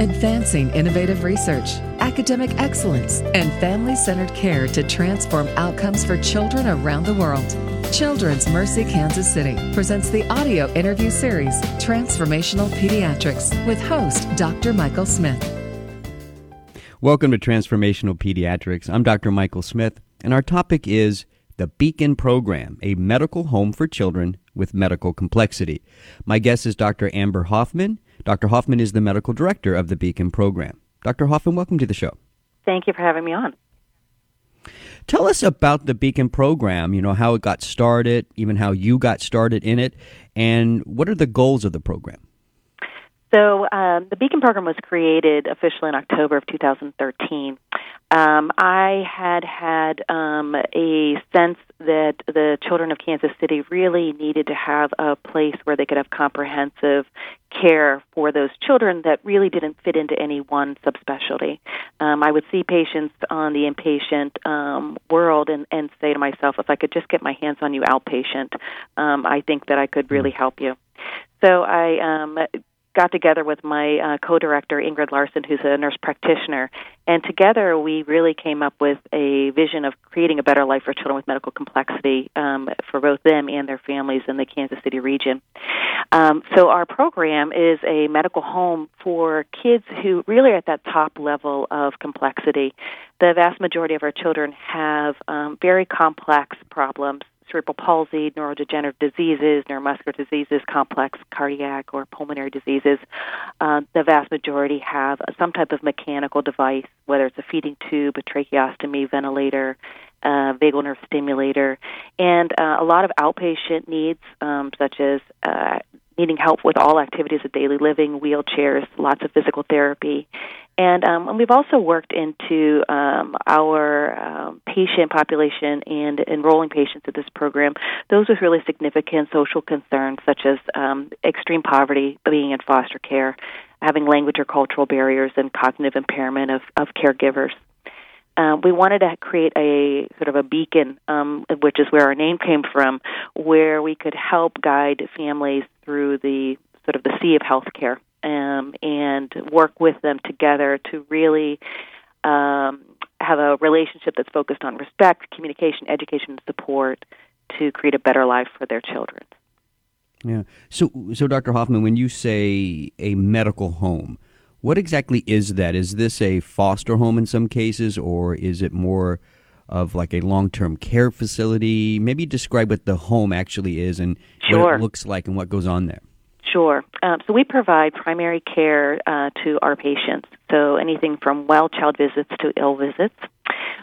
advancing innovative research, academic excellence, and family centered care to transform outcomes for children around the world. Children's Mercy Kansas City presents the audio interview series Transformational Pediatrics with host Dr. Michael Smith. Welcome to Transformational Pediatrics. I'm Dr. Michael Smith, and our topic is the Beacon Program, a medical home for children with medical complexity. My guest is Dr. Amber Hoffman. Dr. Hoffman is the medical director of the Beacon Program. Dr. Hoffman, welcome to the show. Thank you for having me on. Tell us about the Beacon program, you know, how it got started, even how you got started in it, and what are the goals of the program? So, um, the Beacon program was created officially in October of 2013. Um, I had had um, a sense that the children of Kansas City really needed to have a place where they could have comprehensive care for those children that really didn't fit into any one subspecialty. Um, I would see patients on the inpatient um, world and, and say to myself, if I could just get my hands on you outpatient, um, I think that I could really help you. So I um, got together with my uh, co-director Ingrid Larson, who's a nurse practitioner, and together we really came up with a vision of creating a better life for children with medical complexity um, for both them and their families in the Kansas City region. Um, so our program is a medical home for kids who really are at that top level of complexity. The vast majority of our children have um, very complex problems cerebral palsy, neurodegenerative diseases, neuromuscular diseases, complex cardiac or pulmonary diseases. Uh, the vast majority have some type of mechanical device, whether it's a feeding tube, a tracheostomy, ventilator, uh, vagal nerve stimulator, and uh, a lot of outpatient needs, um, such as uh, needing help with all activities of daily living, wheelchairs, lots of physical therapy, and, um, and we've also worked into um, our um, patient population and enrolling patients in this program, those with really significant social concerns, such as um, extreme poverty, being in foster care, having language or cultural barriers, and cognitive impairment of, of caregivers. Uh, we wanted to create a sort of a beacon, um, which is where our name came from, where we could help guide families through the sort of the sea of healthcare um, and work with them together to really um, have a relationship that's focused on respect, communication, education, and support to create a better life for their children. Yeah. So, so Dr. Hoffman, when you say a medical home, what exactly is that? Is this a foster home in some cases, or is it more of like a long-term care facility? Maybe describe what the home actually is and sure. what it looks like and what goes on there. Sure. Um, so we provide primary care uh, to our patients. So anything from well child visits to ill visits.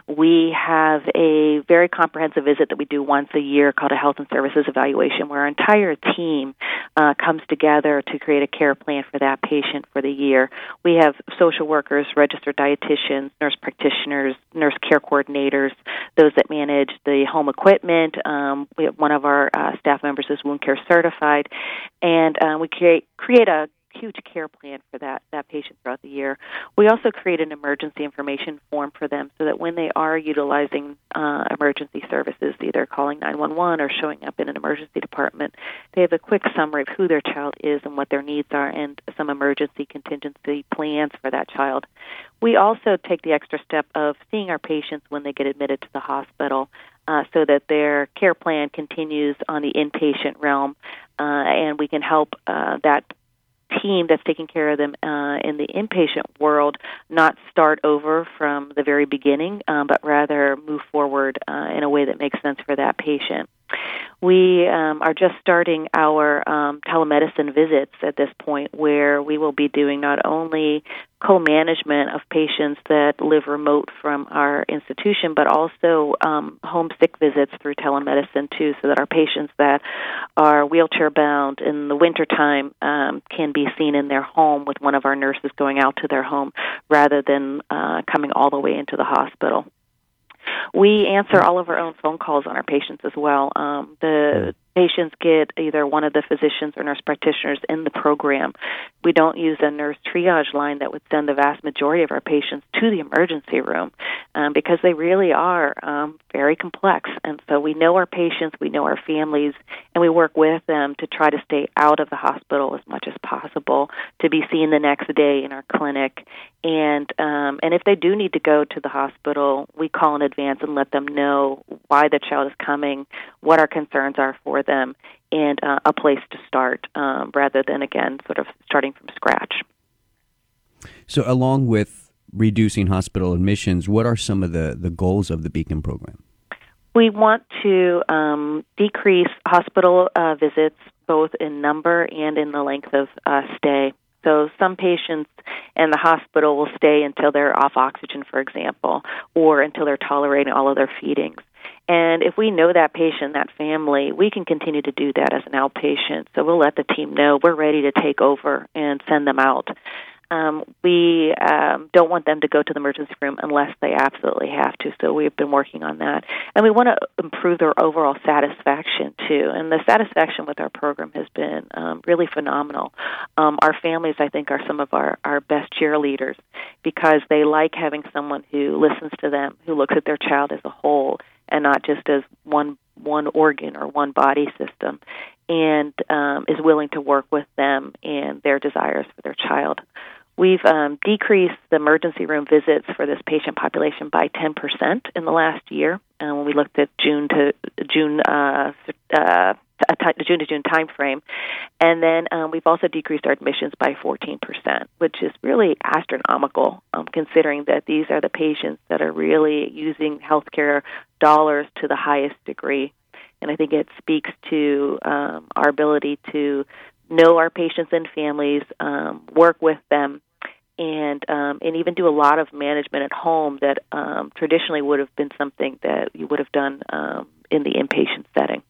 We have a very comprehensive visit that we do once a year called a health and services evaluation, where our entire team uh, comes together to create a care plan for that patient for the year. We have social workers, registered dietitians, nurse practitioners, nurse care coordinators, those that manage the home equipment. Um, we have one of our uh, staff members is wound care certified, and uh, we create create a huge care plan for that that patient throughout the year. We also create an emergency information form for them so that when they are utilizing uh, emergency services, either calling 911 or showing up in an emergency department, they have a quick summary of who their child is and what their needs are and some emergency contingency plans for that child. We also take the extra step of seeing our patients when they get admitted to the hospital uh, so that their care plan continues on the inpatient realm, uh, and we can help uh, that team that's taking care of them uh, in the inpatient world not start over from the very beginning, um, but rather move forward uh, in a way that makes sense for that patient. We um, are just starting our um, telemedicine visits at this point, where we will be doing not only co management of patients that live remote from our institution, but also um, home sick visits through telemedicine, too, so that our patients that are wheelchair bound in the wintertime um, can be seen in their home with one of our nurses going out to their home rather than uh, coming all the way into the hospital. We answer all of our own phone calls on our patients as well. Um, the patients get either one of the physicians or nurse practitioners in the program. We don't use a nurse triage line that would send the vast majority of our patients to the emergency room um, because they really are um, very complex. And so we know our patients, we know our families, and we work with them to try to stay out of the hospital as much as possible, to be seen the next day in our clinic. And um, and if they do need to go to the hospital, we call in advance and let them know why the child is coming, what our concerns are for them, and uh, a place to start um, rather than, again, sort of starting from scratch. So, along with reducing hospital admissions, what are some of the, the goals of the Beacon program? We want to um, decrease hospital uh, visits both in number and in the length of uh, stay. So some patients in the hospital will stay until they're off oxygen, for example, or until they're tolerating all of their feedings. And if we know that patient, that family, we can continue to do that as an outpatient. So we'll let the team know we're ready to take over and send them out. Um, we um, don't want them to go to the emergency room unless they absolutely have to. So we've been working on that, and we want to improve their overall satisfaction too. And the satisfaction with our program has been um, really phenomenal. Um, our families, I think, are some of our our best cheerleaders because they like having someone who listens to them, who looks at their child as a whole and not just as one one organ or one body system, and um, is willing to work with them and their desires for their child. We've um, decreased the emergency room visits for this patient population by 10% in the last year. Uh, when we looked at June to June, uh, uh, t- June to June time frame, and then um, we've also decreased our admissions by 14%, which is really astronomical, um, considering that these are the patients that are really using healthcare dollars to the highest degree. And I think it speaks to um, our ability to know our patients and families, um, work with them, and um, and even do a lot of management at home that um, traditionally would have been something that you would have done um, in the inpatient setting.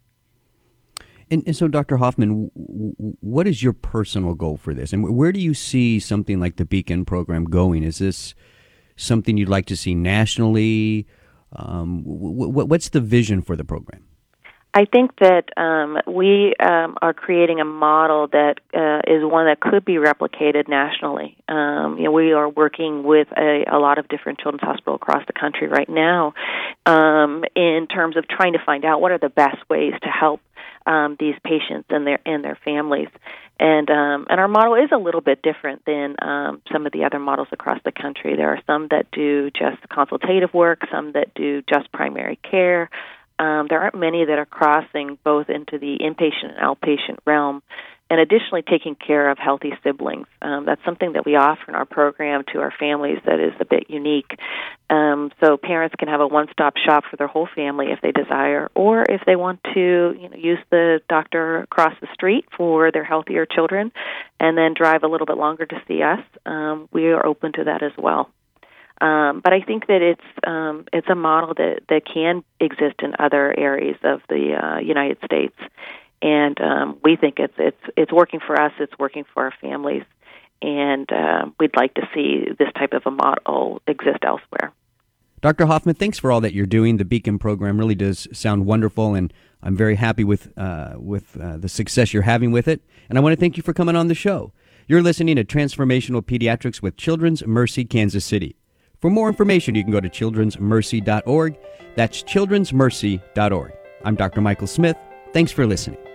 And, and, so, Dr. Hoffman, what is your personal goal for this, and where do you see something like the Beacon program going? Is this something you'd like to see nationally? Um, what's the vision for the program? I think that um, we um, are creating a model that uh, is one that could be replicated nationally. Um, you know, we are working with a, a lot of different children's hospitals across the country right now um, in terms of trying to find out what are the best ways to help um, these patients and their and their families. And um, and our model is a little bit different than um, some of the other models across the country. There are some that do just consultative work, some that do just primary care, um, there aren't many that are crossing both into the inpatient and outpatient realm, and additionally taking care of healthy siblings. Um, that's something that we offer in our program to our families that is a bit unique. Um, so parents can have a one-stop shop for their whole family if they desire, or if they want to you know, use the doctor across the street for their healthier children, and then drive a little bit longer to see us. Um, we are open to that as well. Um, but I think that it's um, it's a model that, that can exist in other areas of the uh, United States, and um, we think it's it's it's working for us. It's working for our families, and uh, we'd like to see this type of a model exist elsewhere. Dr. Hoffman, thanks for all that you're doing. The Beacon program really does sound wonderful, and I'm very happy with uh, with uh, the success you're having with it. And I want to thank you for coming on the show. You're listening to Transformational Pediatrics with Children's Mercy Kansas City. For more information, you can go to childrensmercy.org. That's childrensmercy.org. I'm Dr. Michael Smith. Thanks for listening.